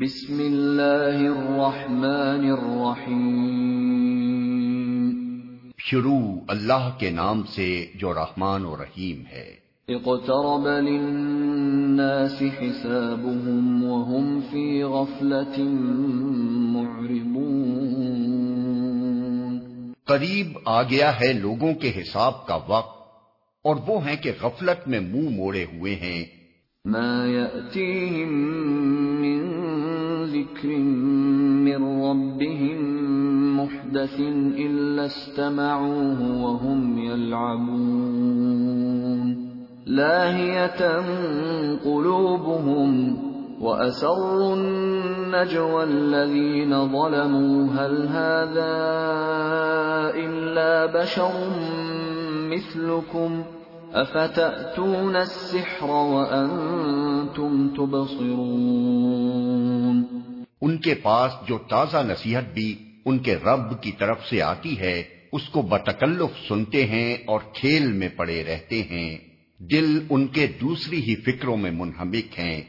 بسم اللہ الرحمن الرحیم۔ شروع اللہ کے نام سے جو رحمان و رحیم ہے۔ اقترب للناس حسابهم وهم في غفلة معرضون۔ قریب آ گیا ہے لوگوں کے حساب کا وقت اور وہ ہیں کہ غفلت میں منہ موڑے ہوئے ہیں۔ ما يأتيهم من ذكر من ربهم محدث إلا استمعوه وهم يلعبون لاهية قلوبهم وأسروا النجوى الذين ظلموا هل هذا إلا بشر مثلكم أفتأتون السحر وأنتم تبصرون ان کے پاس جو تازہ نصیحت بھی ان کے رب کی طرف سے آتی ہے، اس کو بتکلف سنتے ہیں اور کھیل میں پڑے رہتے ہیں۔ دل ان کے دوسری ہی فکروں میں منہمک ہیں۔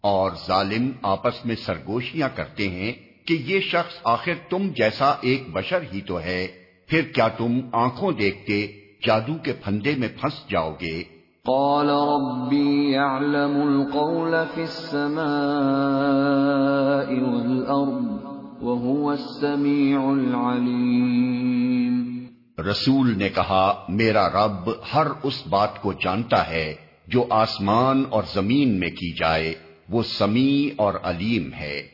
اور ظالم آپس میں سرگوشیاں کرتے ہیں کہ یہ شخص آخر تم جیسا ایک بشر ہی تو ہے۔ پھر کیا تم آنکھوں دیکھتے جادو کے پھندے میں پھنس جاؤ گے؟ قال ربي يعلم القول في السماء والأرض وهو السميع العليم۔ رسول نے کہا، میرا رب ہر اس بات کو جانتا ہے جو آسمان اور زمین میں کی جائے، وہ سمیع اور علیم ہے۔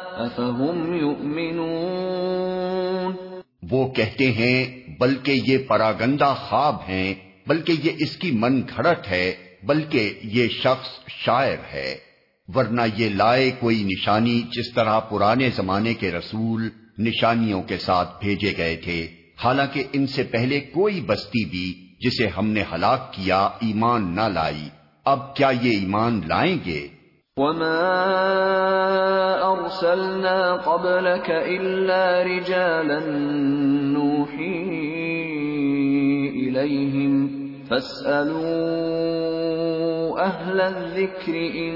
أفهم يؤمنون وہ کہتے ہیں، بلکہ یہ پراگندہ خواب ہیں، بلکہ یہ اس کی من گھڑت ہے، بلکہ یہ شخص شاعر ہے۔ ورنہ یہ لائے کوئی نشانی جس طرح پرانے زمانے کے رسول نشانیوں کے ساتھ بھیجے گئے تھے۔ حالانکہ ان سے پہلے کوئی بستی بھی جسے ہم نے ہلاک کیا ایمان نہ لائی۔ اب کیا یہ ایمان لائیں گے؟ وما ارسلنا قبلك الا رجالا نوحي اليهم فاسالوا اهل الذكر ان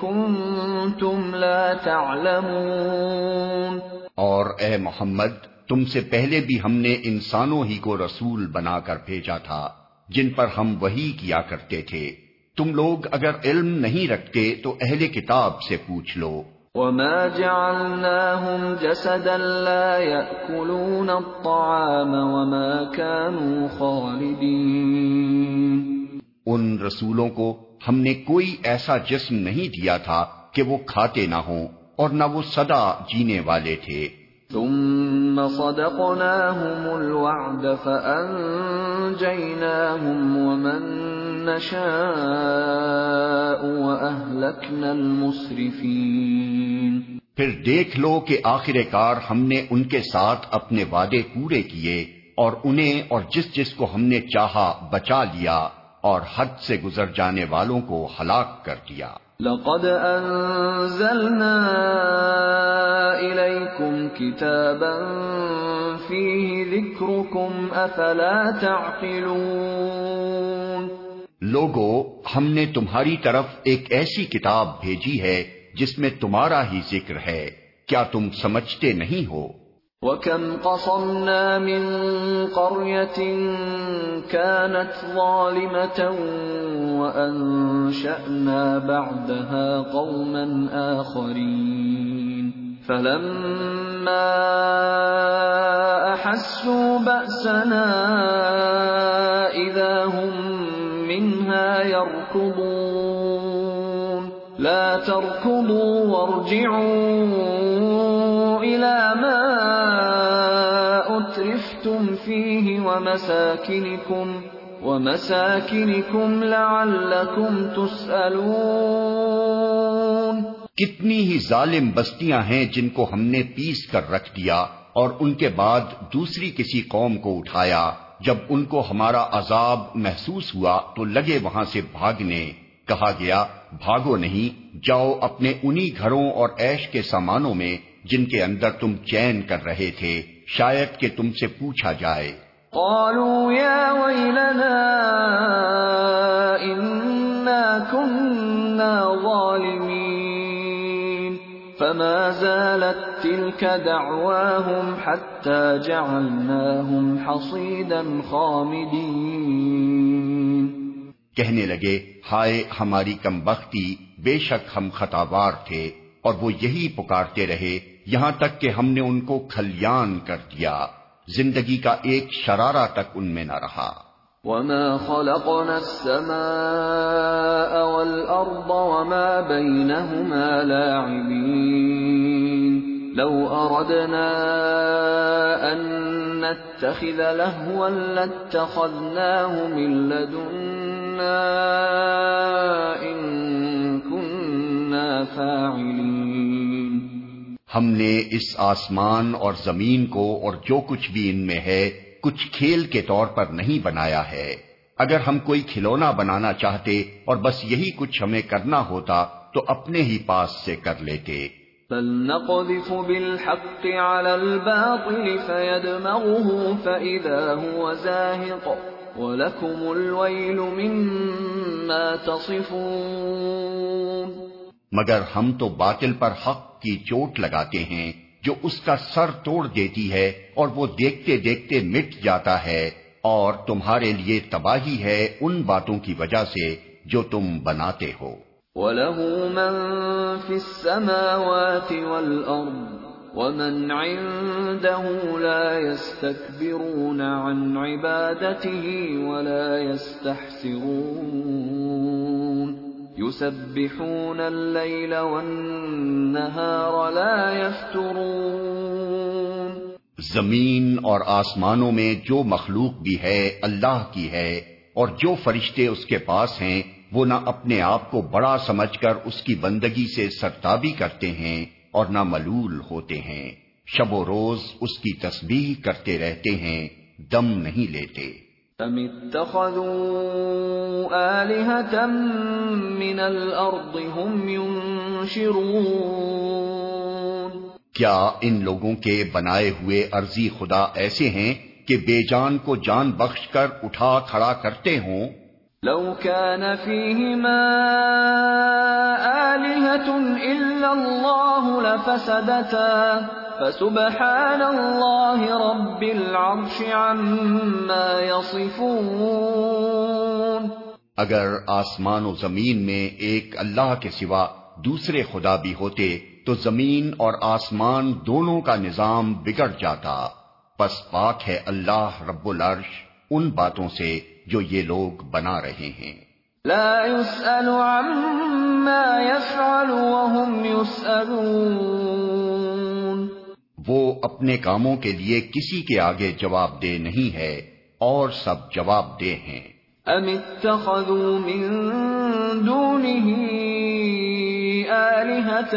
كنتم لا تعلمون اور اے محمد، تم سے پہلے بھی ہم نے انسانوں ہی کو رسول بنا کر بھیجا تھا، جن پر ہم وہی کیا کرتے تھے۔ تم لوگ اگر علم نہیں رکھتے تو اہل کتاب سے پوچھ لو۔ وما جعلناهم جسدا لا يأكلون الطعام وما كانوا خالدين۔ ان رسولوں کو ہم نے کوئی ایسا جسم نہیں دیا تھا کہ وہ کھاتے نہ ہوں اور نہ وہ سدا جینے والے تھے۔ ثم صدقناهم الوعد فأنجيناهم ومن نشاء وأهلكنا المسرفين. پھر دیکھ لو کہ آخر کار ہم نے ان کے ساتھ اپنے وعدے پورے کیے اور انہیں اور جس جس کو ہم نے چاہا بچا لیا اور حد سے گزر جانے والوں کو ہلاک کر دیا۔ لقد انزلنا اليكم كتابا فيه ذكركم افلا تعقلون. لوگو، ہم نے تمہاری طرف ایک ایسی کتاب بھیجی ہے جس میں تمہارا ہی ذکر ہے۔ کیا تم سمجھتے نہیں ہو؟ وكم قصمنا من قرية كانت ظالمة وأنشأنا بعدها قوما آخرين فلما أحسوا بأسنا إذا هم منها يركضون. لا تركضوا وارجعوا إلى ما أترفتم فيه ومساكنكم ومساكنكم لعلكم تسألون. کتنی ہی ظالم بستیاں ہیں جن کو ہم نے پیس کر رکھ دیا اور ان کے بعد دوسری کسی قوم کو اٹھایا۔ جب ان کو ہمارا عذاب محسوس ہوا تو لگے وہاں سے بھاگنے۔ کہا گیا، بھاگو نہیں، جاؤ اپنے انہی گھروں اور ایش کے سامانوں میں جن کے اندر تم چین کر رہے تھے، شاید کہ تم سے پوچھا جائے۔ قالوا يا ويلنا، إنا كنا ظالمين۔ فما زالت تلك دعواهم حتى جعلناهم حصيدا خامدين۔ کہنے لگے، ہائے ہماری کم بختی، بے شک ہم خطاوار تھے، اور وہ یہی پکارتے رہے، یہاں تک کہ ہم نے ان کو کھلیان کر دیا۔ زندگی کا ایک شرارہ تک ان میں نہ رہا۔ وما خلقنا السماء والأرض وما بينهما لاعبين لو أردنا أن نتخذ لهوا لاتخذناه من لدنا إن كنا فاعلين ہم نے اس آسمان اور زمین کو اور جو کچھ بھی ان میں ہے کچھ کھیل کے طور پر نہیں بنایا ہے۔ اگر ہم کوئی کھلونا بنانا چاہتے اور بس یہی کچھ ہمیں کرنا ہوتا تو اپنے ہی پاس سے کر لیتے۔ بالحق على الباطل فيدمغه فإذا هو زاهق ولكم الويل مما تصفون۔ مگر ہم تو باطل پر حق کی چوٹ لگاتے ہیں۔ جو اس کا سر توڑ دیتی ہے اور وہ دیکھتے دیکھتے مٹ جاتا ہے اور تمہارے لیے تباہی ہے ان باتوں کی وجہ سے جو تم بناتے ہو۔ وَلَهُ مَن فِي السَّمَاوَاتِ وَالْأَرْضِ وَمَنْ عِندَهُ لَا يَسْتَكْبِرُونَ عَنْ عِبَادَتِهِ وَلَا يَسْتَحْسِرُونَ يسبحون الليل والنهار لا يفترون. زمین اور آسمانوں میں جو مخلوق بھی ہے، اللہ کی ہے، اور جو فرشتے اس کے پاس ہیں، وہ نہ اپنے آپ کو بڑا سمجھ کر اس کی بندگی سے سرتابی کرتے ہیں اور نہ ملول ہوتے ہیں۔ شب و روز اس کی تسبیح کرتے رہتے ہیں، دم نہیں لیتے۔ ام اتخذوا آلهة من الارض هم ينشرون کیا ان لوگوں کے بنائے ہوئے ارضی خدا ایسے ہیں کہ بے جان کو جان بخش کر اٹھا کھڑا کرتے ہوں؟ لو كان فيهما آلهة إلا الله لفسدتا فسبحان الله رب العرش عما يصفون اگر آسمان و زمین میں ایک اللہ کے سوا دوسرے خدا بھی ہوتے تو زمین اور آسمان دونوں کا نظام بگڑ جاتا۔ پس پاک ہے اللہ رب العرش ان باتوں سے جو یہ لوگ بنا رہے ہیں۔ لا يسأل عما يفعل وهم يسألون۔ وہ اپنے کاموں کے لیے کسی کے آگے جواب دہ نہیں ہے اور سب جواب دہ ہیں۔ ام اتخذوا من دونه آلهة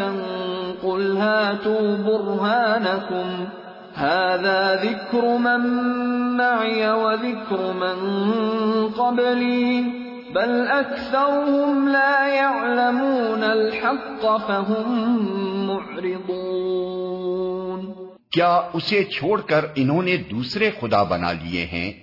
قل هاتوا برهانكم هذا ذكر من معي وذكر من قبلي بل أكثرهم لا يعلمون الحق فهم معرضون کیا اسے چھوڑ کر انہوں نے دوسرے خدا بنا لیے ہیں؟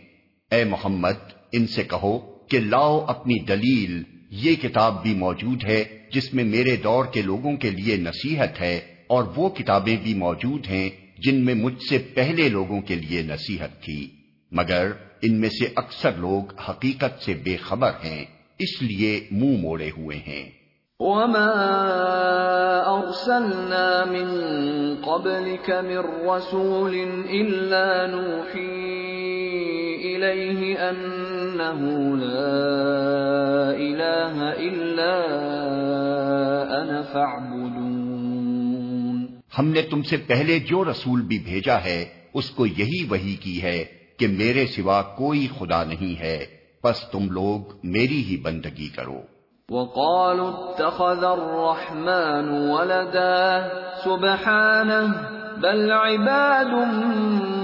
اے محمد، ان سے کہو کہ لاؤ اپنی دلیل۔ یہ کتاب بھی موجود ہے جس میں میرے دور کے لوگوں کے لیے نصیحت ہے، اور وہ کتابیں بھی موجود ہیں جن میں مجھ سے پہلے لوگوں کے لیے نصیحت تھی۔ مگر ان میں سے اکثر لوگ حقیقت سے بے خبر ہیں، اس لیے منہ موڑے ہوئے ہیں۔ وما ارسلنا من قبلك من رسول الا نوحي اليه انه لا اله الا انا فاعبدون ہم نے تم سے پہلے جو رسول بھی بھیجا ہے، اس کو یہی وہی کی ہے کہ میرے سوا کوئی خدا نہیں ہے۔ پس تم لوگ میری ہی بندگی کرو۔ وقالوا اتخذ الرحمن ولدا سبحانه بل عباد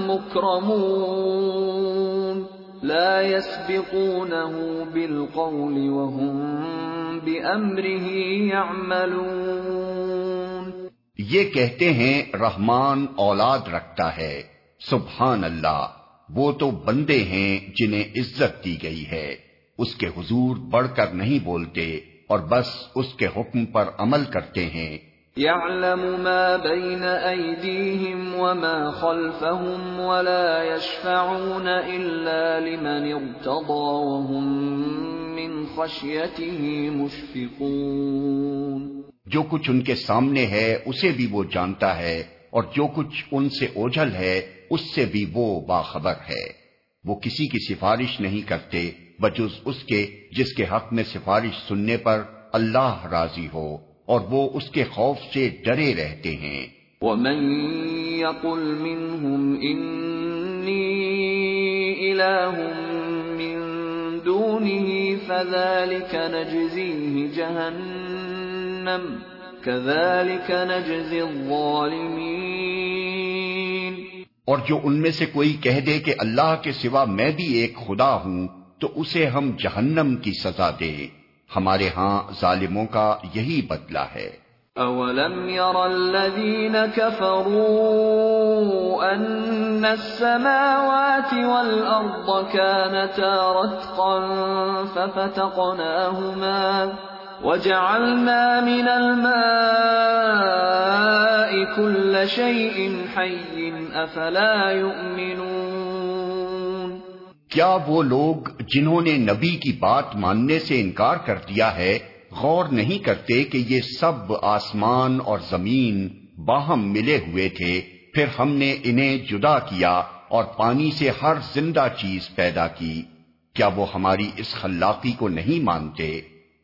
مكرمون لا يسبقونه بالقول وهم بأمره يعملون یہ کہتے ہیں رحمان اولاد رکھتا ہے، سبحان اللہ، وہ تو بندے ہیں جنہیں عزت دی گئی ہے۔ اس کے حضور بڑھ کر نہیں بولتے اور بس اس کے حکم پر عمل کرتے ہیں۔ يعلم ما بين أيديهم وما خلفهم ولا يشفعون إلا لمن ارتضى وهم من خشيته مشفقون۔ جو کچھ ان کے سامنے ہے اسے بھی وہ جانتا ہے اور جو کچھ ان سے اوجھل ہے اس سے بھی وہ باخبر ہے۔ وہ کسی کی سفارش نہیں کرتے بجز اس کے جس کے حق میں سفارش سننے پر اللہ راضی ہو اور وہ اس کے خوف سے ڈرے رہتے ہیں۔ وَمَن يَقُلْ مِنْهُمْ إِنِّي إِلَهٌ مِّن دُونِهِ فَذَلِكَ نَجْزِيهِ جَهَنَّمْ كَذَلِكَ نَجْزِي الظَّالِمِينَ۔ اور جو ان میں سے کوئی کہہ دے کہ اللہ کے سوا میں بھی ایک خدا ہوں تو اسے ہم جہنم کی سزا دے۔ ہمارے ہاں ظالموں کا یہی بدلہ ہے۔ اولم ير الذين كفروا ان السماوات والارض كانتا رتقا ففتقناهما وجعلنا من الماء كل شيء حي افلا يؤمنون کیا وہ لوگ جنہوں نے نبی کی بات ماننے سے انکار کر دیا ہے، غور نہیں کرتے کہ یہ سب آسمان اور زمین باہم ملے ہوئے تھے، پھر ہم نے انہیں جدا کیا اور پانی سے ہر زندہ چیز پیدا کی۔ کیا وہ ہماری اس خلاقی کو نہیں مانتے؟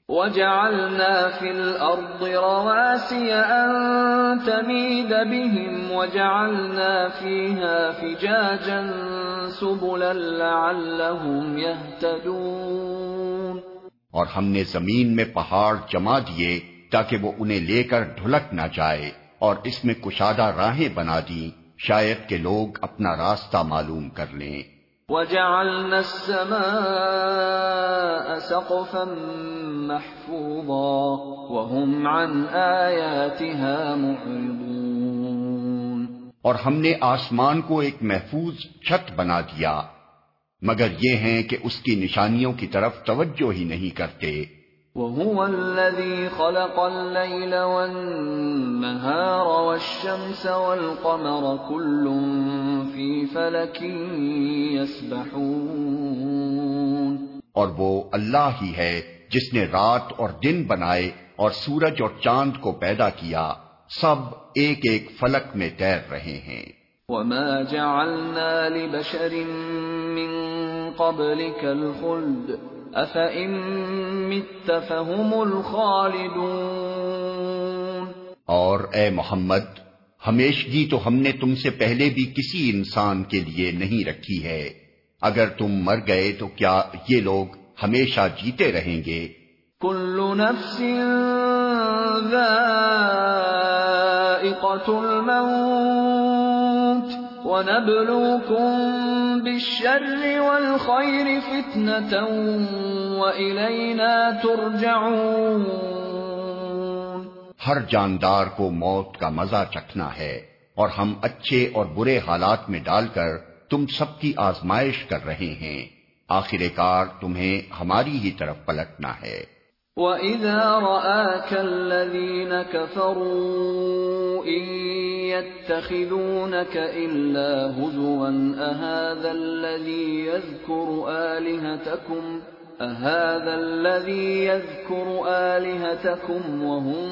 وجعلنا في الأرض رواسي أن تميد بهم وجعلنا فيها فجاجا سبلا لعلهم يهتدون. اور ہم نے زمین میں پہاڑ جما دیے تاکہ وہ انہیں لے کر ڈھلک نہ جائے اور اس میں کشادہ راہیں بنا دی شاید کہ لوگ اپنا راستہ معلوم کر لیں۔ وَجَعَلْنَا السَّمَاءَ سَقْفًا مَحْفُوظًا وَهُمْ عَنْ آيَاتِهَا مُعْرِضُونَ. اور ہم نے آسمان کو ایک محفوظ چھت بنا دیا، مگر یہ ہیں کہ اس کی نشانیوں کی طرف توجہ ہی نہیں کرتے۔ وهو الذي خلق الليل والنهار والشمس والقمر كل في فلك يسبحون. اور وہ اللہ ہی ہے جس نے رات اور دن بنائے اور سورج اور چاند کو پیدا کیا سب ایک ایک فلک میں تیر رہے ہیں۔ وما جعلنا لبشر من قبلك الخلد اور اے محمد ہمیشگی تو ہم نے تم سے پہلے بھی کسی انسان کے لیے نہیں رکھی ہے۔ اگر تم مر گئے تو کیا یہ لوگ ہمیشہ جیتے رہیں گے؟ کل نفس ذائقت الموت وَنَبْلُوكُمْ بِالشَّرِّ وَالْخَيْرِ فِتْنَةً وَإِلَيْنَا تُرْجَعُونَ. ہر جاندار کو موت کا مزہ چکھنا ہے اور ہم اچھے اور برے حالات میں ڈال کر تم سب کی آزمائش کر رہے ہیں۔ آخر کار تمہیں ہماری ہی طرف پلٹنا ہے۔ وَإِذَا رَآكَ الَّذِينَ كَفَرُوا إِن يَتَّخِذُونَكَ إِلَّا هُزُوًا أَهَذَا الَّذِي يَذْكُرُ آلِهَتَكُمْ أَهَذَا الَّذِي يَذْكُرُ آلِهَتَكُمْ وَهُمْ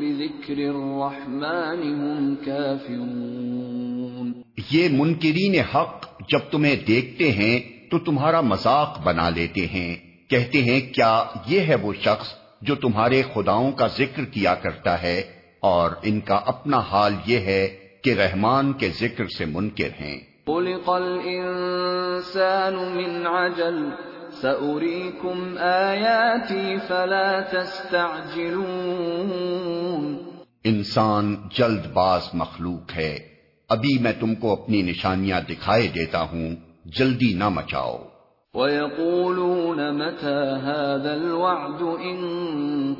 بِذِكْرِ الرَّحْمَنِ هُمْ كَافِرُونَ یہ منکرین حق جب تمہیں دیکھتے ہیں تو تمہارا مذاق بنا لیتے ہیں۔ کہتے ہیں کیا یہ ہے وہ شخص جو تمہارے خداؤں کا ذکر کیا کرتا ہے؟ اور ان کا اپنا حال یہ ہے کہ رحمان کے ذکر سے منکر ہیں۔ خلق الانسان من عجل آياتي فلا تستعجلون۔ انسان جلد باز مخلوق ہے۔ ابھی میں تم کو اپنی نشانیاں دکھائے دیتا ہوں جلدی نہ مچاؤ۔ وَيَقُولُونَ مَتَى هَذَا الْوَعْدُ إِن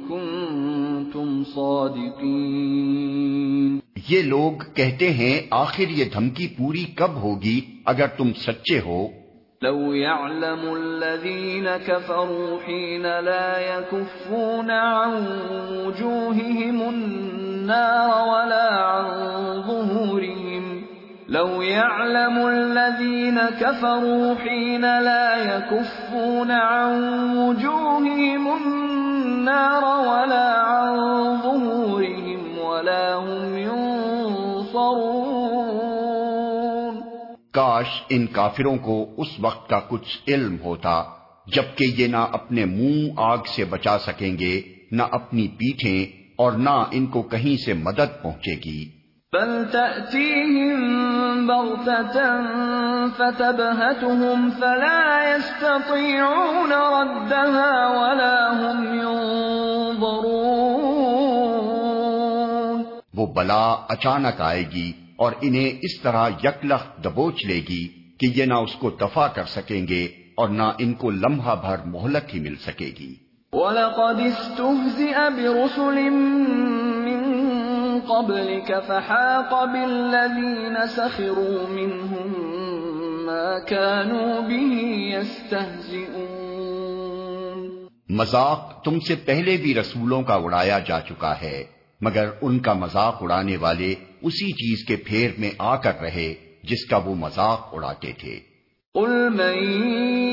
كُنتُمْ صَادِقِينَ؟ یہ لوگ کہتے ہیں آخر یہ دھمکی پوری کب ہوگی اگر تم سچے ہو؟ لو يعلم الذين كفروا حين لا يكفون عن وجوههم النار ولا عن ظهورهم لو يعلم الذين كفروا حين لا يكفون عن وجوههم النار ولا عن ظهورهم ولا هم ينصرون۔ کاش ان کافروں کو اس وقت کا کچھ علم ہوتا جبکہ یہ نہ اپنے منہ آگ سے بچا سکیں گے، نہ اپنی پیٹھیں اور نہ ان کو کہیں سے مدد پہنچے گی۔ بل تأتيهم بغتة فتبهتهم فلا يستطيعون ردها ولا هم ينظرون. وہ بلا اچانک آئے گی اور انہیں اس طرح یکلخ دبوچ لے گی کہ یہ نہ اس کو دفع کر سکیں گے اور نہ ان کو لمحہ بھر مہلت ہی مل سکے گی۔ وَلَقَدِ اسْتُهْزِئَ بِرُسُلٍ مِّن قَبْلِكَ فَحَاقَ بِالَّذِينَ سَخِرُوا مِنْهُمْ مَا كَانُوا بِهِ يَسْتَهْزِئُونَ. مذاق تم سے پہلے بھی رسولوں کا اڑایا جا چکا ہے، مگر ان کا مذاق اڑانے والے اسی چیز کے پھیر میں آ کر رہے جس کا وہ مذاق اڑاتے تھے۔ قل من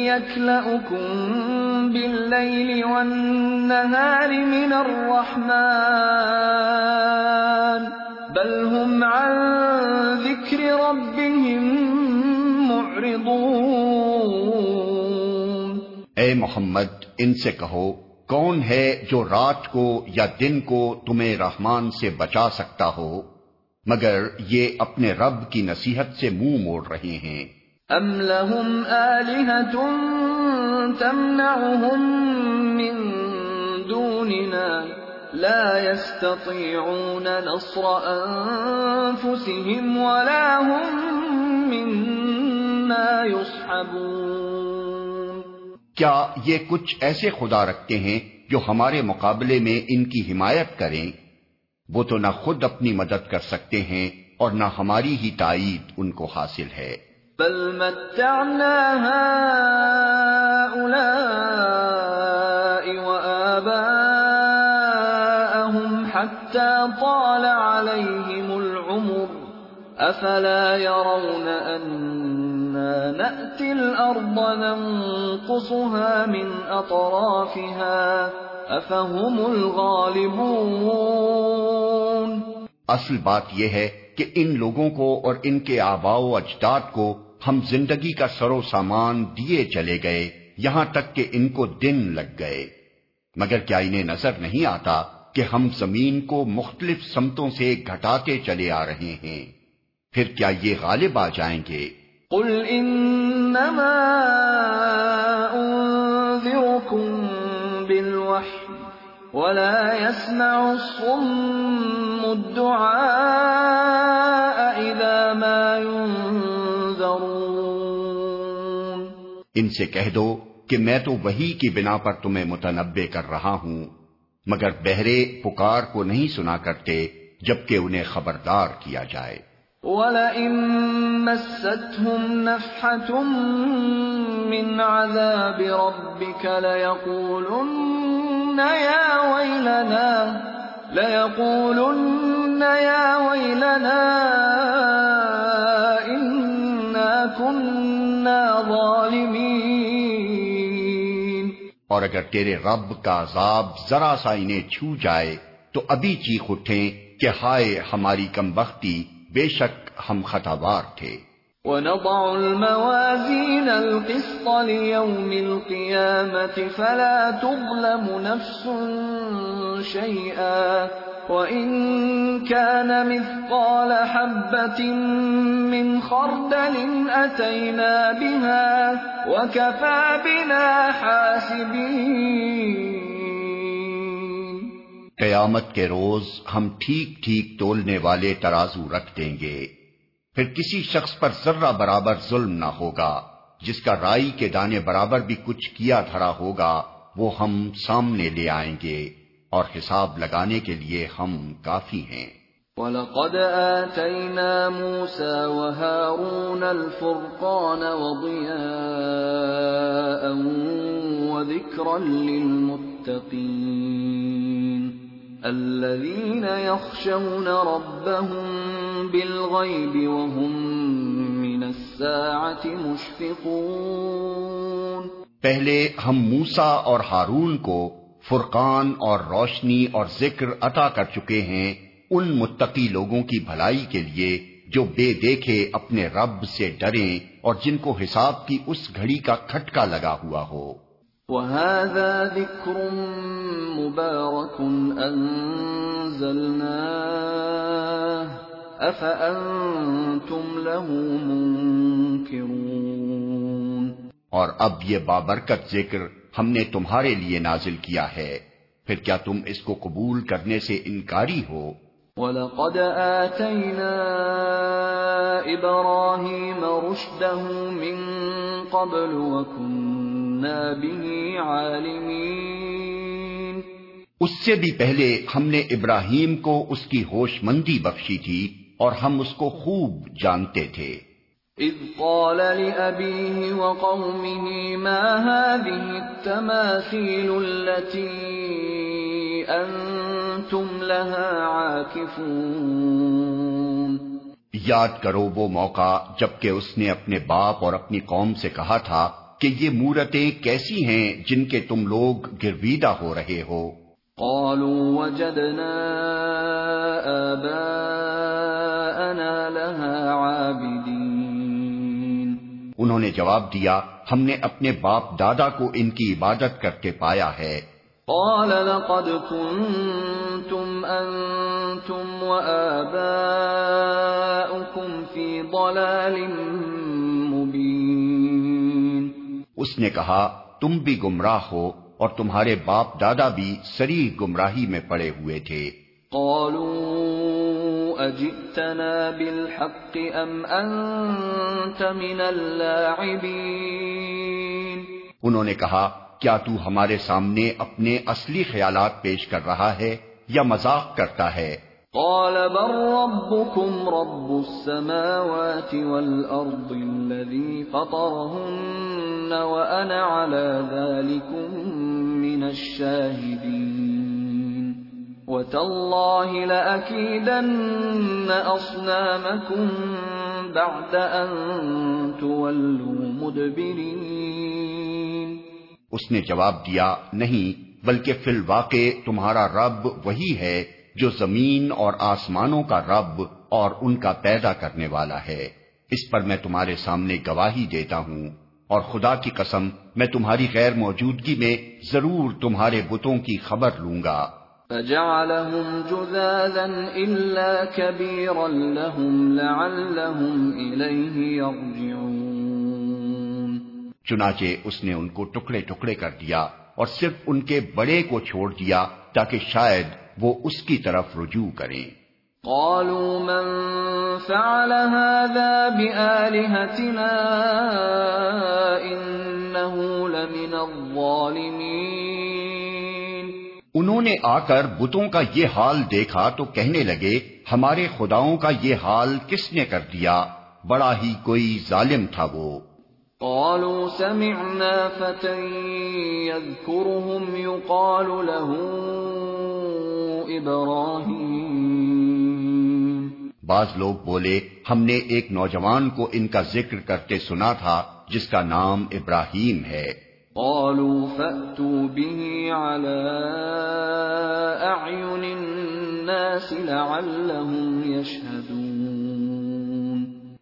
يكلأكم بالليل والنهار من الرحمن بل هم عن ذكر ربهم معرضون اے محمد، ان سے کہو، کون ہے جو رات کو یا دن کو تمہیں رحمان سے بچا سکتا ہو؟ مگر یہ اپنے رب کی نصیحت سے منہ موڑ رہے ہیں۔ ام لهم آلهة تمنعهم من دوننا لا يستطيعون نصر أنفسهم ولا هم منا يصحبون کیا یہ کچھ ایسے خدا رکھتے ہیں جو ہمارے مقابلے میں ان کی حمایت کریں؟ وہ تو نہ خود اپنی مدد کر سکتے ہیں اور نہ ہماری ہی تائید ان کو حاصل ہے۔ بل متعنا هؤلاء وآباءهم حتى طال عليهم العمر. أفلا يرون أنا نأتي الأرض ننقصها من أطرافها؟ أفهم الغالبون؟ اصل بات یہ ہے کہ ان لوگوں کو اور ان کے آبا و اجداد کو ہم زندگی کا سرو سامان دیے چلے گئے، یہاں تک کہ ان کو دن لگ گئے۔ مگر کیا انہیں نظر نہیں آتا کہ ہم زمین کو مختلف سمتوں سے گھٹاتے چلے آ رہے ہیں؟ پھر کیا یہ غالب آ جائیں گے؟ قل انما انذركم بالوحي ولا يسمع الصم الدعاء اذا ما ينذرون ان سے کہہ دو کہ میں تو وہی کی بنا پر تمہیں متنبع کر رہا ہوں مگر بہرے پکار کو نہیں سنا کرتے جبکہ انہیں خبردار کیا جائے۔ وَلَئِن مَسَّتْهُمْ نَفْحَةٌ مِّنْ عَذَابِ رَبِّكَ لَيَقُولُنَّ يَا وَيْلَنَا، لَيَقُولُنَّ يَا وَيْلَنَا اور اگر تیرے رب کا عذاب ذرا سا انہیں چھو جائے، تو ابھی چیخ اٹھیں کہ ہائے ہماری کم بختی، بے شک ہم خطابار تھے۔ ونضع الموازين القسط ليوم القيامة فلا تظلم نفس شيئا وَإِن كَانَ مِثْقَالَ حَبَّةٍ مِّنْ خَرْدَلٍ أَتَيْنَا بِهَا وَكَفَىٰ بِنَا حَاسِبِينَ. قیامت کے روز ہم ٹھیک ٹھیک تولنے والے ترازو رکھ دیں گے۔ پھر کسی شخص پر ذرہ برابر ظلم نہ ہوگا، جس کا رائی کے دانے برابر بھی کچھ کیا دھڑا ہوگا، وہ ہم سامنے لے آئیں گے، اور حساب لگانے کے لیے ہم کافی ہیں۔ وَلَقَدْ آتَيْنَا مُوسَى وَهَارُونَ الْفُرْقَانَ وَضِيَاءً وَذِكْرًا لِلْمُتَّقِينَ الذين يخشون ربهم بالغيب وهم من الساعة مشفقون. پہلے ہم موسا اور ہارون کو فرقان اور روشنی اور ذکر عطا کر چکے ہیں ان متقی لوگوں کی بھلائی کے لیے جو بے دیکھے اپنے رب سے ڈریں اور جن کو حساب کی اس گھڑی کا کھٹکا لگا ہوا ہو۔ وَهَذَا ذِكْرٌ مُبَارَكٌ أَنزَلْنَاهُ أَفَأَنْتُمْ لَهُ مُنْكِرُونَ اور اب یہ بابرکت ذکر ہم نے تمہارے لیے نازل کیا ہے۔ پھر کیا تم اس کو قبول کرنے سے انکاری ہو؟ وَلَقَدْ آتَيْنَا إِبْرَاهِيمَ رُشْدَهُ مِنْ قَبْلُ وَكُنَّا اس سے بھی پہلے ہم نے ابراہیم کو اس کی ہوش مندی بخشی تھی اور ہم اس کو خوب جانتے تھے۔ اذ قال لأبيه وقومه ما هذه التماثيل التي أنتم لها عاكفون؟ یاد کرو وہ موقع جبکہ اس نے اپنے باپ اور اپنی قوم سے کہا تھا کہ یہ مورتیں کیسی ہیں جن کے تم لوگ گرویدہ ہو رہے ہو۔ قالوا وجدنا آباءنا لها عابدين۔ انہوں نے جواب دیا ہم نے اپنے باپ دادا کو ان کی عبادت کرتے پایا ہے۔ قال لقد كنتم انتم وآباؤكم في ضلال اس نے کہا تم بھی گمراہ ہو اور تمہارے باپ دادا بھی سری گمراہی میں پڑے ہوئے تھے۔ قالوا اجئتنا بالحق ام انت من اللاعبین انہوں نے کہا کیا تو ہمارے سامنے اپنے اصلی خیالات پیش کر رہا ہے یا مذاق کرتا ہے؟ قال بل ربكم رب السماوات والأرض الذي فطرهن وأنا على ذلك من الشاهدين. وتالله لأكيدن أصنامكم بعد أن تولوا مدبرين. اس نے جواب دیا، نہیں، بلکہ فی الواقع تمہارا رب وہی ہے جو زمین اور آسمانوں کا رب اور ان کا پیدا کرنے والا ہے۔ اس پر میں تمہارے سامنے گواہی دیتا ہوں۔ اور خدا کی قسم، میں تمہاری غیر موجودگی میں ضرور تمہارے بتوں کی خبر لوں گا۔ فجعلهم جذاذا إلا كبيرا لهم لعلهم إليه يرجعون۔ چنانچہ اس نے ان کو ٹکڑے ٹکڑے کر دیا اور صرف ان کے بڑے کو چھوڑ دیا تاکہ شاید وہ اس کی طرف رجوع کریں۔ قالوا من فعل هذا بآلهتنا إنه لمن الظالمين۔ انہوں نے آ کر بتوں کا یہ حال دیکھا تو کہنے لگے ہمارے خداؤں کا یہ حال کس نے کر دیا؟ بڑا ہی کوئی ظالم تھا وہ۔ قالوا سمعنا فتى يذكرهم يقال له ابراہیم بعض لوگ بولے ہم نے ایک نوجوان کو ان کا ذکر کرتے سنا تھا جس کا نام ابراہیم ہے۔ قالوا فأتوا به على أعين الناس لعلهم يشهدون۔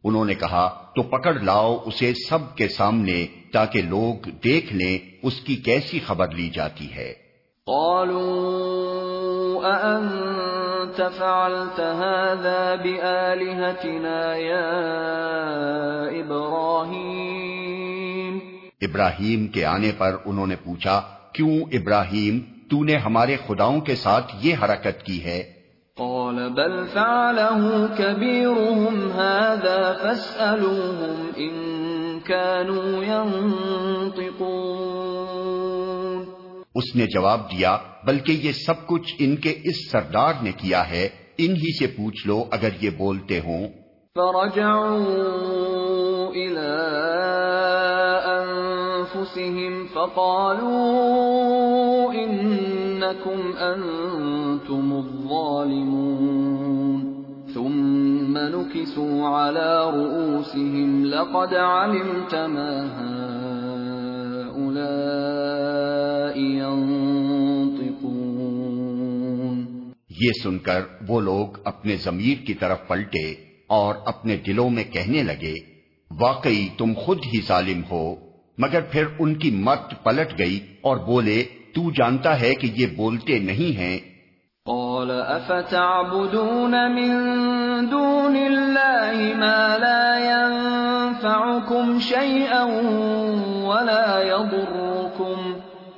انہوں نے کہا تو پکڑ لاؤ اسے سب کے سامنے تاکہ لوگ دیکھ لیں اس کی کیسی خبر لی جاتی ہے۔ قالوا أأنت أنت فعلت هذا بآلهتنا يا إبراهيم؟ ابراہیم کے آنے پر انہوں نے پوچھا کیوں ابراہیم تو نے ہمارے خداؤں کے ساتھ یہ حرکت کی ہے؟ قال بل فعله كبيرهم هذا فاسألوهم إن كانوا ينطقون. اس نے جواب دیا بلکہ یہ سب کچھ ان کے اس سردار نے کیا ہے انہی سے پوچھ لو اگر یہ بولتے ہوں۔ فرجعوا إلى أنفسهم فقالوا إنكم أنتم الظالمون ثم نكسوا على رؤوسهم لقد علمت ما هؤلاء ينطقون یہ سن کر وہ لوگ اپنے ضمیر کی طرف پلٹے اور اپنے دلوں میں کہنے لگے، واقعی تم خود ہی ظالم ہو، مگر پھر ان کی مت پلٹ گئی اور بولے تو جانتا ہے کہ یہ بولتے نہیں ہیں۔ قال افتعبدون من دون الله ما لا ينفعكم شيئا ولا يضركم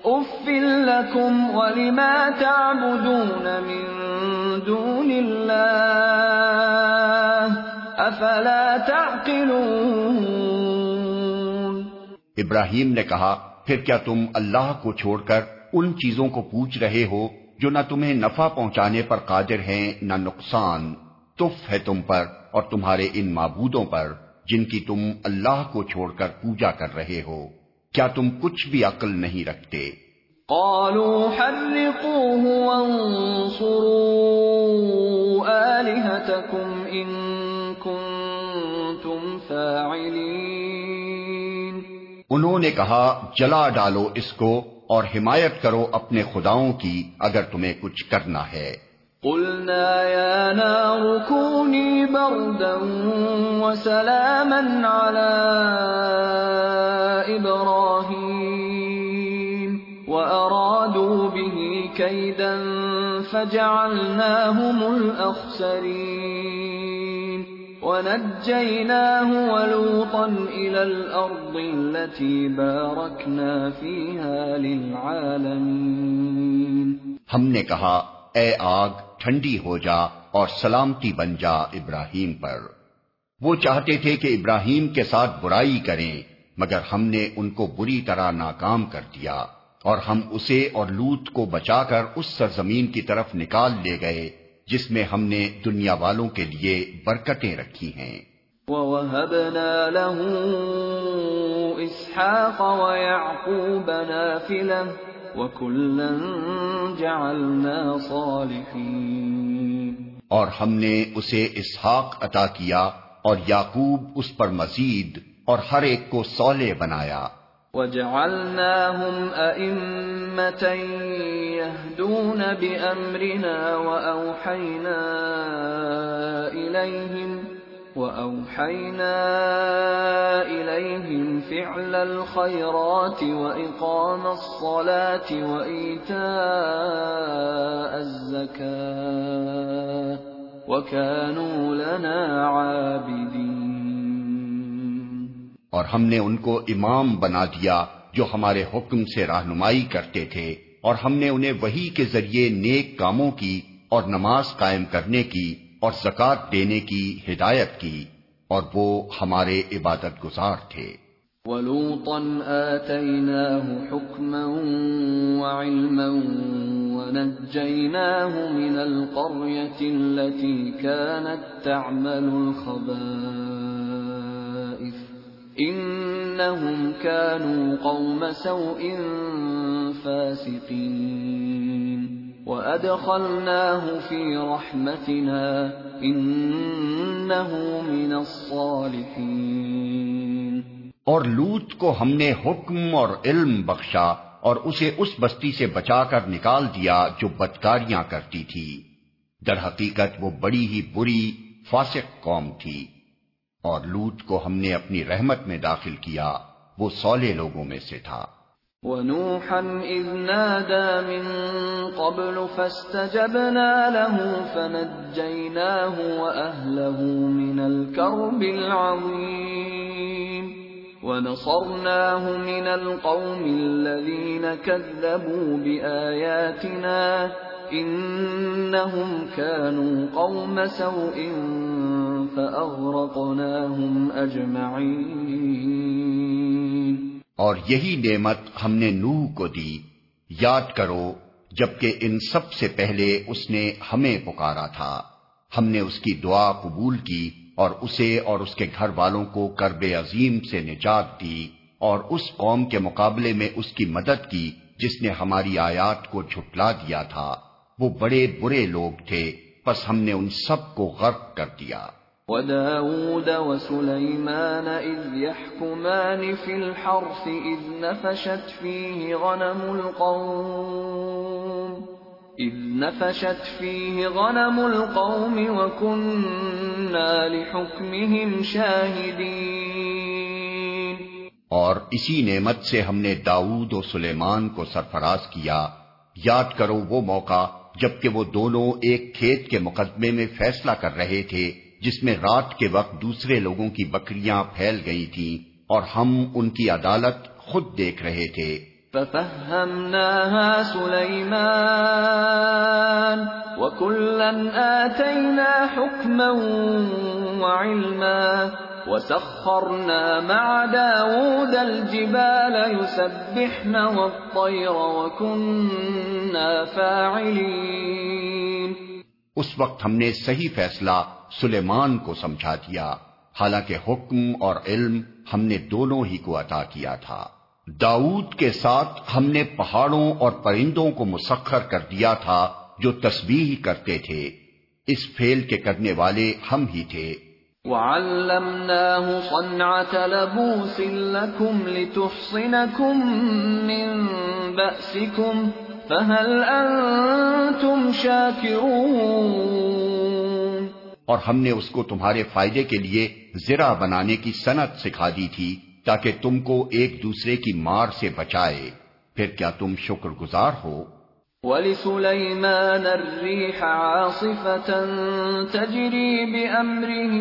اف لكم ولما تعبدون من دون الله افلا تعقلون۔ ابراہیم نے کہا پھر کیا تم اللہ کو چھوڑ کر ان چیزوں کو پوچھ رہے ہو جو نہ تمہیں نفع پہنچانے پر قادر ہیں نہ نقصان۔ تف ہے تم پر اور تمہارے ان معبودوں پر جن کی تم اللہ کو چھوڑ کر پوجا کر رہے ہو۔ کیا تم کچھ بھی عقل نہیں رکھتے؟ قالوا حرقوه وانصروا آلهتكم إن كنتم فاعلين۔ انہوں نے کہا جلا ڈالو اس کو۔ اور حمایت کرو اپنے خداؤں کی اگر تمہیں کچھ کرنا ہے۔ قلنا يا نار كوني بردا وسلاما على إبراهيم وأرادوا به كيدا فجعلناهم الأخسرين۔ ونجيناه ولوطا إلى الأرض التي باركنا فيها للعالمين. ہم نے کہا، اے آگ، ٹھنڈی ہو جا اور سلامتی بن جا ابراہیم پر۔ وہ چاہتے تھے کہ ابراہیم کے ساتھ برائی کریں، مگر ہم نے ان کو بری طرح ناکام کر دیا اور ہم اسے اور لوت کو بچا کر اس سرزمین کی طرف نکال لے گئے۔ جس میں ہم نے دنیا والوں کے لیے برکتیں رکھی ہیں۔ ووهبنا له إسحاق ويعقوب نافلة وكلا جعلنا صالحين۔ اور ہم نے اسے اسحاق عطا کیا اور یعقوب اس پر مزید اور ہر ایک کو سولے بنایا۔ وجعلناهم أئمة يهدون بأمرنا وأوحينا إليهم وأوحينا إليهم فعل الخيرات وإقام الصلاة وإيتاء الزكاة وكانوا لنا عابدين اور ہم نے ان کو امام بنا دیا جو ہمارے حکم سے رہنمائی کرتے تھے، اور ہم نے انہیں وہی کے ذریعے نیک کاموں کی اور نماز قائم کرنے کی اور زکوٰۃ دینے کی ہدایت کی، اور وہ ہمارے عبادت گزار تھے۔ ولوطا آتيناه حكما وعلما ونجيناه من القرية التي كانت تعمل الخبائث۔ إنهم كانوا قوم سوء فاسقين وأدخلناه في رحمتنا إنه من الصالحين اور لوت کو ہم نے حکم اور علم بخشا اور اسے اس بستی سے بچا کر نکال دیا جو بدکاریاں کرتی تھی۔ در حقیقت وہ بڑی ہی بری فاسق قوم تھی۔ اور لوت کو ہم نے اپنی رحمت میں داخل کیا، وہ سولے لوگوں میں سے تھا۔ ونوحا إذ نادى من قبل فاستجبنا له فنجيناه وأهله من الكرب العظيم ونصرناه من القوم الذين كذبوا بآياتنا إنهم كانوا قوم سوء فأغرقناهم أجمعين اور یہی نعمت ہم نے نوح کو دی۔ یاد کرو، جبکہ ان سب سے پہلے اس نے ہمیں پکارا تھا۔ ہم نے اس کی دعا قبول کی اور اسے اور اس کے گھر والوں کو کرب عظیم سے نجات دی اور اس قوم کے مقابلے میں اس کی مدد کی جس نے ہماری آیات کو جھٹلا دیا تھا۔ وہ بڑے برے لوگ تھے بس ہم نے ان سب کو غرق کر دیا۔ وداود وسليمان إذ يحكمان في الحرث إذ نفشت فيه غنم القوم۔ إذ نفشت فيه غنم القوم وكنا لحكمهم شاهدين اور اسی نعمت سے ہم نے داؤد و سلیمان کو سرفراز کیا۔ یاد کرو وہ موقع جبکہ وہ دونوں ایک کھیت کے مقدمے میں فیصلہ کر رہے تھے، جس میں رات کے وقت دوسرے لوگوں کی بکریاں پھیل گئی تھیں اور ہم ان کی عدالت خود دیکھ رہے تھے۔ ففهمناها سليمان وكلا آتينا حكما وعلما وسخرنا مع داود الجبال يسبحن والطير وكنا فاعلين اس وقت ہم نے صحیح فیصلہ سلیمان کو سمجھا دیا۔ حالانکہ حکم اور علم ہم نے دونوں ہی کو عطا کیا تھا۔ داؤد کے ساتھ ہم نے پہاڑوں اور پرندوں کو مسخر کر دیا تھا جو تسبیح کرتے تھے۔ اس فیل کے کرنے والے ہم ہی تھے۔ وَعَلَّمْنَاهُ صَنْعَةَ لَبُوسٍ لَكُمْ لِتُحْصِنَكُمْ مِنْ بَأْسِكُمْ فَهَلْ أَنْتُمْ شَاكِرُونَ اور ہم نے اس کو تمہارے فائدے کے لیے زرا بنانے کی صنعت سکھا دی تھی تاکہ تم کو ایک دوسرے کی مار سے بچائے۔ پھر کیا تم شکر گزار ہو؟ وَلِسُلَيْمَانَ الرِّيحَ عَاصِفَةً تَجْرِي بِأَمْرِهِ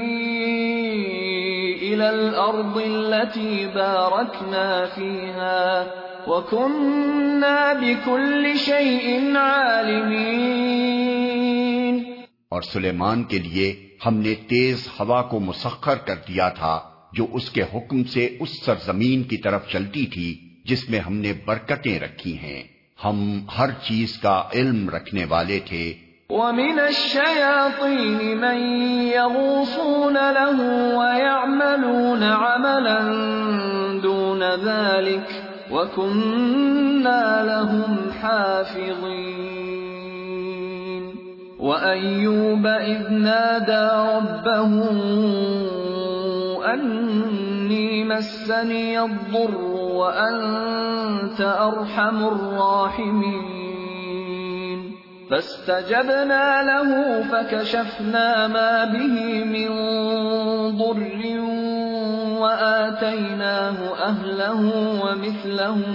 إِلَى الْأَرْضِ الَّتِي بَارَكْنَا فِيهَا وَكُنَّا بِكُلِّ شَيْءٍ عَالِمِينَ. اور سلیمان کے لیے ہم نے تیز ہوا کو مسخر کر دیا تھا، جو اس کے حکم سے اس سرزمین کی طرف چلتی تھی، جس میں ہم نے برکتیں رکھی ہیں۔ ہم ہر چیز کا علم رکھنے والے تھے۔ وَمِنَ الشَّيَاطِينِ مَن يَغُوصُونَ لَهُ وَيَعْمَلُونَ عَمَلًا دُونَ ذَلِكَ وَكُنَّا لَهُمْ حَافِظِينَ۔ وَأَيُّوبَ إِذْ نَادَى رَبَّهُ أَنِّي مَسَّنِيَ الضُّرُّ وَأَنْتَ أَرْحَمُ الرَّاحِمِينَ. فَاسْتَجَبْنَا لَهُ فَكَشَفْنَا مَا بِهِ مِنْ ضُرٍّ وَآتَيْنَاهُ أَهْلَهُ وَمِثْلَهُمْ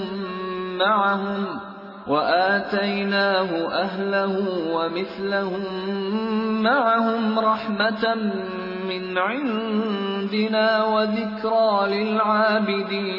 مَعَهُمْ وَآتَيْنَاهُ أَهْلَهُ وَمِثْلَهُمْ مَعَهُمْ رَحْمَةً مِّنْ عِنْدِنَا وَذِكْرَى لِلْعَابِدِينَ.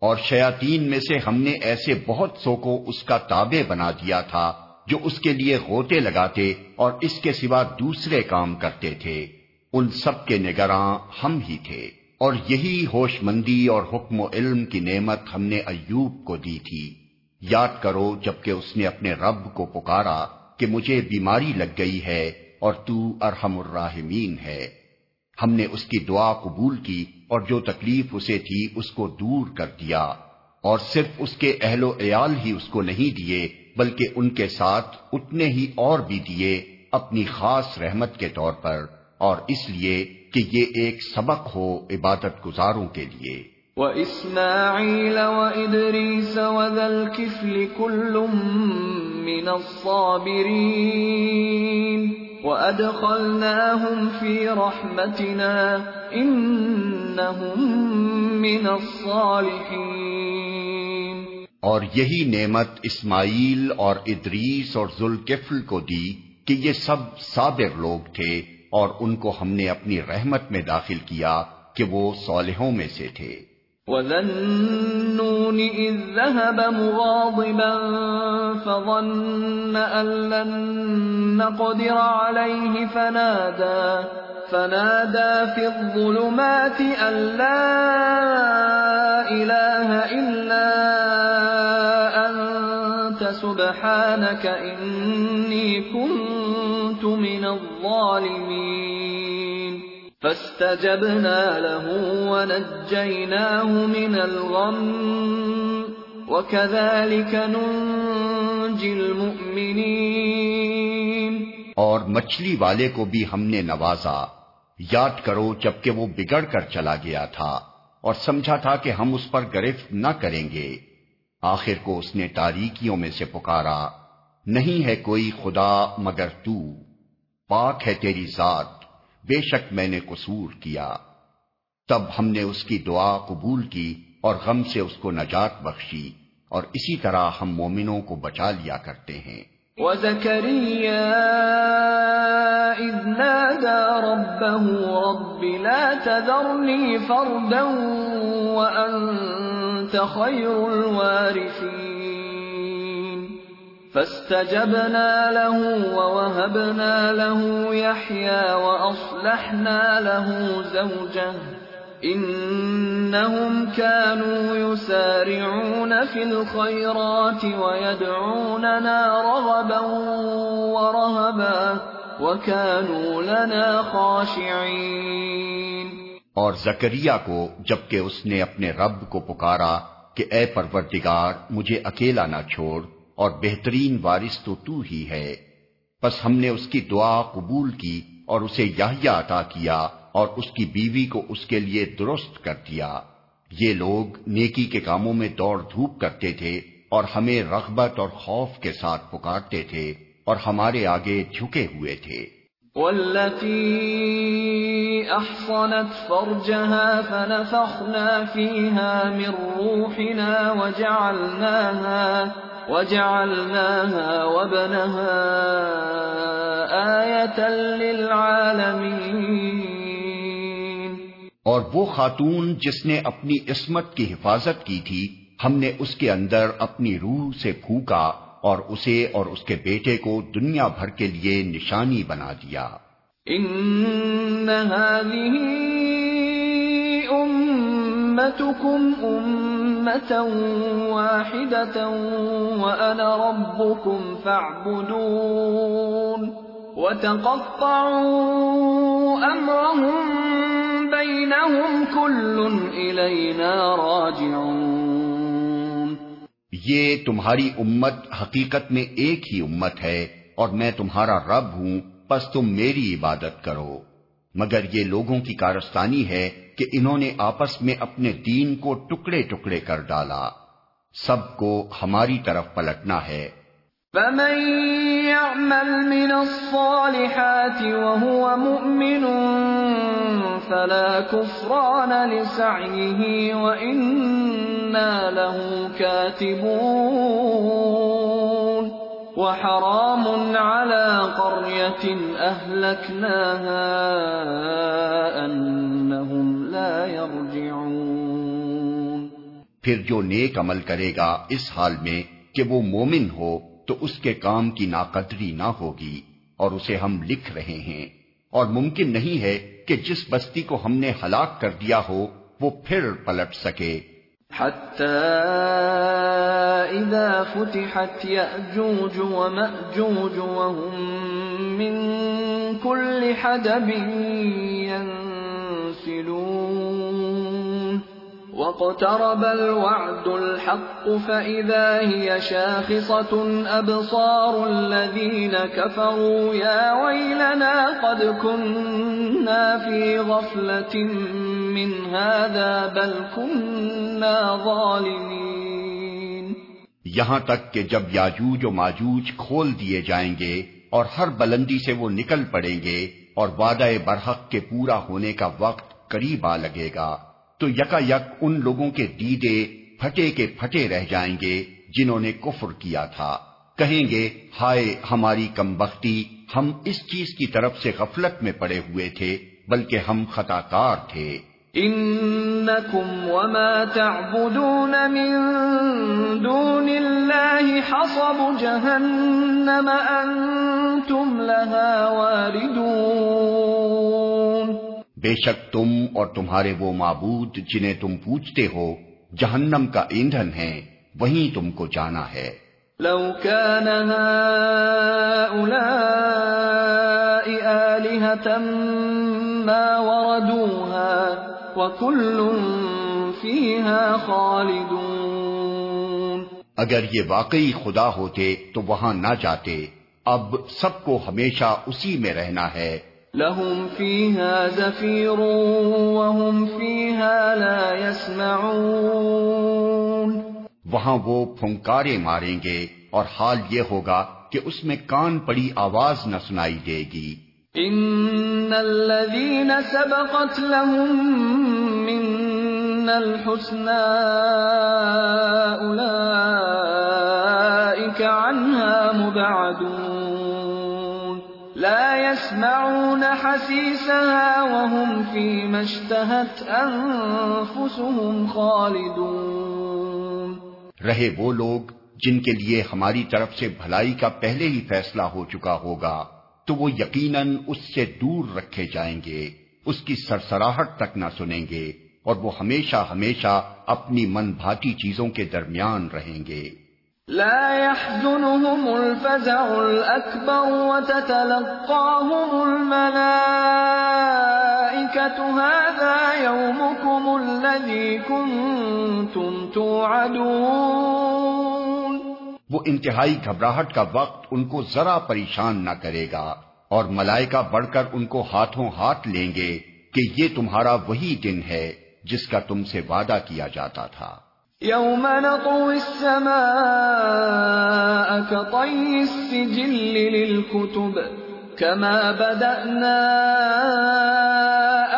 اور شیاطین میں سے ہم نے ایسے بہت سو کو اس کا تابع بنا دیا تھا جو اس کے لیے غوطے لگاتے اور اس کے سوا دوسرے کام کرتے تھے۔ ان سب کے نگراں ہم ہی تھے۔ اور یہی ہوش مندی اور حکم و علم کی نعمت ہم نے ایوب کو دی تھی۔ یاد کرو جبکہ اس نے اپنے رب کو پکارا کہ مجھے بیماری لگ گئی ہے اور تو ارحم الراحمین ہے۔ ہم نے اس کی دعا قبول کی اور جو تکلیف اسے تھی اس کو دور کر دیا۔ اور صرف اس کے اہل و عیال ہی اس کو نہیں دیے، بلکہ ان کے ساتھ اتنے ہی اور بھی دیے اپنی خاص رحمت کے طور پر۔ اور اس لیے کہ یہ ایک سبق ہو عبادت گزاروں کے لیے۔ وَإِسْمَاعِيلَ وَإِدْرِيسَ وَذَا الْكِفْلِ كُلٌّ مِّنَ الصَّابِرِينَ۔ وَأَدْخَلْنَاهُمْ فِي رَحْمَتِنَا إِنَّهُمْ مِنَ الصَّالِحِينَ۔ اور یہی نعمت اسماعیل اور ادریس اور ذوالکفل کو دی کہ یہ سب صابر لوگ تھے اور ان کو ہم نے اپنی رحمت میں داخل کیا کہ وہ صالحوں میں سے تھے۔ وَذَنُّونِ إِذ ذَهَبَ مُغَاضِبًا فَظَنَّ أَن لَّن نَّقْدِرَ عَلَيْهِ فَنَادَىٰ فَنَادَىٰ فِي الظُّلُمَاتِ أَن لَّا إِلَٰهَ إِلَّا أَنتَ، سُبْحَانَكَ إِنِّي كُنتُ مِنَ الظَّالِمِينَ فاستجبنا له ونجيناه من الغم وكذلك ننجي المؤمنين اور مچھلی والے کو بھی ہم نے نوازا۔ یاد کرو جبکہ وہ بگڑ کر چلا گیا تھا اور سمجھا تھا کہ ہم اس پر گرفت نہ کریں گے۔ آخر کو اس نے تاریکیوں میں سے پکارا۔ نہیں ہے کوئی خدا مگر تو۔ پاک ہے تیری ذات۔ بے شک میں نے قصور کیا۔ تب ہم نے اس کی دعا قبول کی اور غم سے اس کو نجات بخشی اور اسی طرح ہم مومنوں کو بچا لیا کرتے ہیں۔ وَزَكَرِيَّا إِذْ نَادَى رَبَّهُ رَبِّ لَا تَذَرْنِي فَرْدًا وَأَنْتَ خَيْرُ الْوَارِثِينَ۔ فاستجبنا له ووهبنا له يحيى وأصلحنا له زوجه. إنهم كانوا يسارعون في الخيرات ويدعوننا رغبا ورهبا وكانوا لنا خاشعين. اور زکریہ کو جبکہ اس نے اپنے رب کو پکارا کہ اے پروردگار مجھے اکیلا نہ چھوڑ اور بہترین وارث تو تو ہی ہے۔ بس ہم نے اس کی دعا قبول کی اور اسے یحییٰ عطا کیا اور اس کی بیوی کو اس کے لیے درست کر دیا۔ یہ لوگ نیکی کے کاموں میں دوڑ دھوپ کرتے تھے اور ہمیں رغبت اور خوف کے ساتھ پکارتے تھے اور ہمارے آگے جھکے ہوئے تھے۔ أحصنت فرجها فنفخنا فيها من روحنا وجعلناها وجعلناها وابنها آية للعالمين. اور وہ خاتون جس نے اپنی عصمت کی حفاظت کی تھی ہم نے اس کے اندر اپنی روح سے پھونکا اور اسے اور اس کے بیٹے کو دنیا بھر کے لیے نشانی بنا دیا۔ ان هذه امتكم امه واحده وانا ربكم فاعبدون وتقطعوا امرهم بينهم كل الينا راجعون یہ تمہاری امت حقیقت میں ایک ہی امت ہے اور میں تمہارا رب ہوں، پس تم میری عبادت کرو۔ مگر یہ لوگوں کی کارستانی ہے کہ انہوں نے آپس میں اپنے دین کو ٹکڑے ٹکڑے کر ڈالا۔ سب کو ہماری طرف پلٹنا ہے۔ فمن يعمل من الصالحات وهو مؤمن فلا كفران لسعيه وإنا له كاتبون وحرام على قرية أهلكناها أنهم لا يرجعون پھر جو نیک عمل کرے گا اس حال میں کہ وہ مومن ہو تو اس کے کام کی ناقدری نہ ہوگی اور اسے ہم لکھ رہے ہیں۔ اور ممکن نہیں ہے کہ جس بستی کو ہم نے ہلاک کر دیا ہو وہ پھر پلٹ سکے۔ حتى إذا فتحت يأجوج ومأجوج وهم من كل حدب ينسلون واقترب الوعد الحق فإذا هي شاخصة أبصار الذين كفروا يا ويلنا قد كنا في غفلة من هذا بل كنا ظالمين یہاں تک کہ جب یاجوج و ماجوج کھول دیے جائیں گے اور ہر بلندی سے وہ نکل پڑیں گے اور وعدہ برحق کے پورا ہونے کا وقت قریب آ لگے گا۔ تو یکا یک ان لوگوں کے دیدے پھٹے کے پھٹے رہ جائیں گے جنہوں نے کفر کیا تھا۔ کہیں گے، ہائے ہماری کم بختی، ہم اس چیز کی طرف سے غفلت میں پڑے ہوئے تھے، بلکہ ہم خطا کار تھے۔ انکم وما تعبدون من دون اللہ حصب جہنم، انتم لها واردون بے شک تم اور تمہارے وہ معبود جنہیں تم پوچھتے ہو جہنم کا ایندھن ہے وہیں تم کو جانا ہے۔ لو كان هؤلاء آلهة ما وردوها خالدون۔ اگر یہ واقعی خدا ہوتے تو وہاں نہ جاتے اب سب کو ہمیشہ اسی میں رہنا ہے۔ لهم فيها زفير وهم فيها لا يسمعون۔ وہاں وہ پھنکارے ماریں گے اور حال یہ ہوگا کہ اس میں کان پڑی آواز نہ سنائی دے گی۔ ان الذين سبقت لهم من الحسنى اولئك عنها مبعدون۔ لا يسمعون حسيسها وهم فيما اشتهت انفسهم خالدون. رہے وہ لوگ جن کے لیے ہماری طرف سے بھلائی کا پہلے ہی فیصلہ ہو چکا ہوگا، تو وہ یقیناً اس سے دور رکھے جائیں گے، اس کی سرسراہٹ تک نہ سنیں گے، اور وہ ہمیشہ ہمیشہ اپنی من بھاتی چیزوں کے درمیان رہیں گے۔ لا يحزنهم الفزع الأكبر وتتلقاهم الملائكة. هذا يومكم الذي كنتم توعدون. وہ انتہائی گھبراہٹ کا وقت ان کو ذرا پریشان نہ کرے گا اور ملائکہ بڑھ کر ان کو ہاتھوں ہاتھ لیں گے کہ یہ تمہارا وہی دن ہے جس کا تم سے وعدہ کیا جاتا تھا۔ یوم السماء كطي السجل للكتب كما بدأنا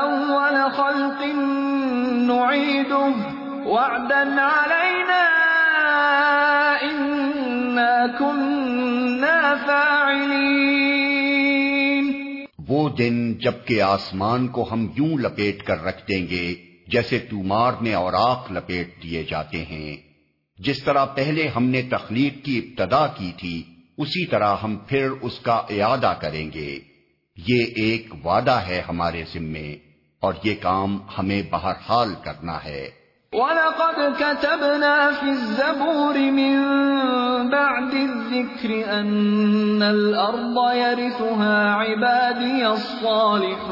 أول خلق نعيده وعدا علينا إنا كنا فاعلين وہ دن جبکہ آسمان کو ہم یوں لپیٹ کر رکھ دیں گے جیسے تومار میں اور آخ لپیٹ دیے جاتے ہیں۔ جس طرح پہلے ہم نے تخلیق کی ابتدا کی تھی، اسی طرح ہم پھر اس کا اعادہ کریں گے۔ یہ ایک وعدہ ہے ہمارے ذمے، اور یہ کام ہمیں بہرحال کرنا ہے۔ وَلَقَدْ كَتَبْنَا فِي الزَّبُورِ مِن بَعْدِ الذِّكْرِ أَنَّ الْأَرْضَ يَرِثُهَا عِبَادِيَ الصَّالِحُونَ۔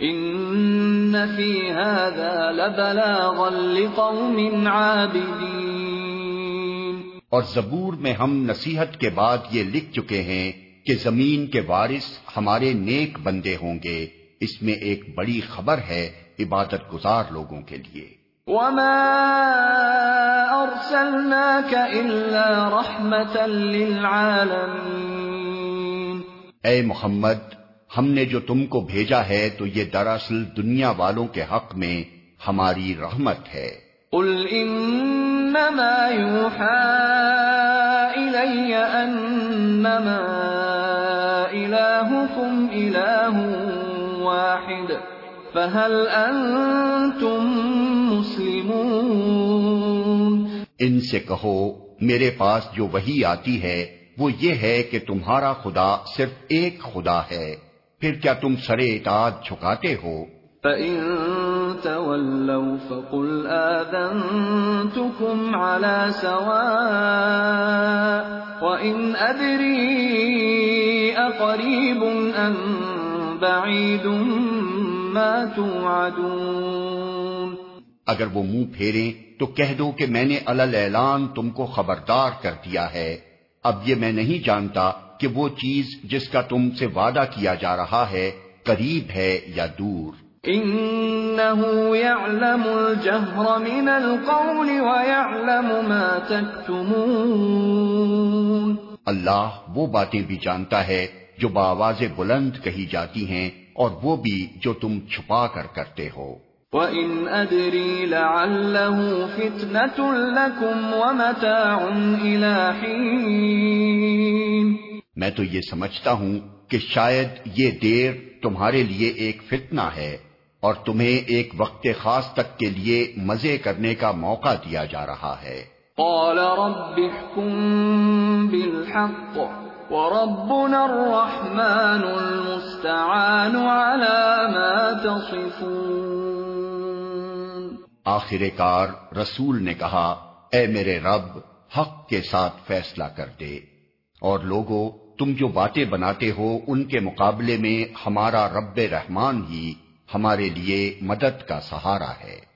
إِنَّ فِي هَذَا لَبَلَاغًا لِقَوْمٍ عَابِدِينَ۔ اور زبور میں ہم نصیحت کے بعد یہ لکھ چکے ہیں کہ زمین کے وارث ہمارے نیک بندے ہوں گے۔ اس میں ایک بڑی خبر ہے عبادت گزار لوگوں کے لیے۔ وما ارسلناك الا رحمتا للعالمین اے محمد ہم نے جو تم کو بھیجا ہے تو یہ دراصل دنیا والوں کے حق میں ہماری رحمت ہے۔ قل انما يوحى الي انما الهكم اله واحد فَهَلْ أَنْتُمْ مُسْلِمُونَ۔ ان سے کہو میرے پاس جو وہی آتی ہے وہ یہ ہے کہ تمہارا خدا صرف ایک خدا ہے۔ پھر کیا تم سرے اطاعت جھکاتے ہو؟ فَإِن تَوَلَّوْا فَقُلْ آذَنْتُكُمْ عَلَى سَوَاءٍ وَإِنْ أَدْرِي أَقَرِيبٌ أَمْ بَعِيدٌ اگر وہ منہ پھیریں تو کہہ دو کہ میں نے الل اعلان تم کو خبردار کر دیا ہے۔ اب یہ میں نہیں جانتا کہ وہ چیز جس کا تم سے وعدہ کیا جا رہا ہے قریب ہے یا دور۔ من القول ما تكتمون اللہ وہ باتیں بھی جانتا ہے جو بآواز بلند کہی جاتی ہیں اور وہ بھی جو تم چھپا کر کرتے ہو۔ وَإِنْ أَدْرِي لَعَلَّهُ فِتْنَةٌ لَكُمْ وَمَتَاعٌ إِلَى حِينٍ۔ میں تو یہ سمجھتا ہوں کہ شاید یہ دیر تمہارے لیے ایک فتنہ ہے اور تمہیں ایک وقت خاص تک کے لیے مزے کرنے کا موقع دیا جا رہا ہے۔ قال رب احكم بالحق وربنا الرحمن المستعان على ما تصفون۔ آخر کار رسول نے کہا اے میرے رب حق کے ساتھ فیصلہ کر دے اور لوگوں تم جو باتیں بناتے ہو، ان کے مقابلے میں ہمارا رب رحمان ہی ہمارے لیے مدد کا سہارا ہے۔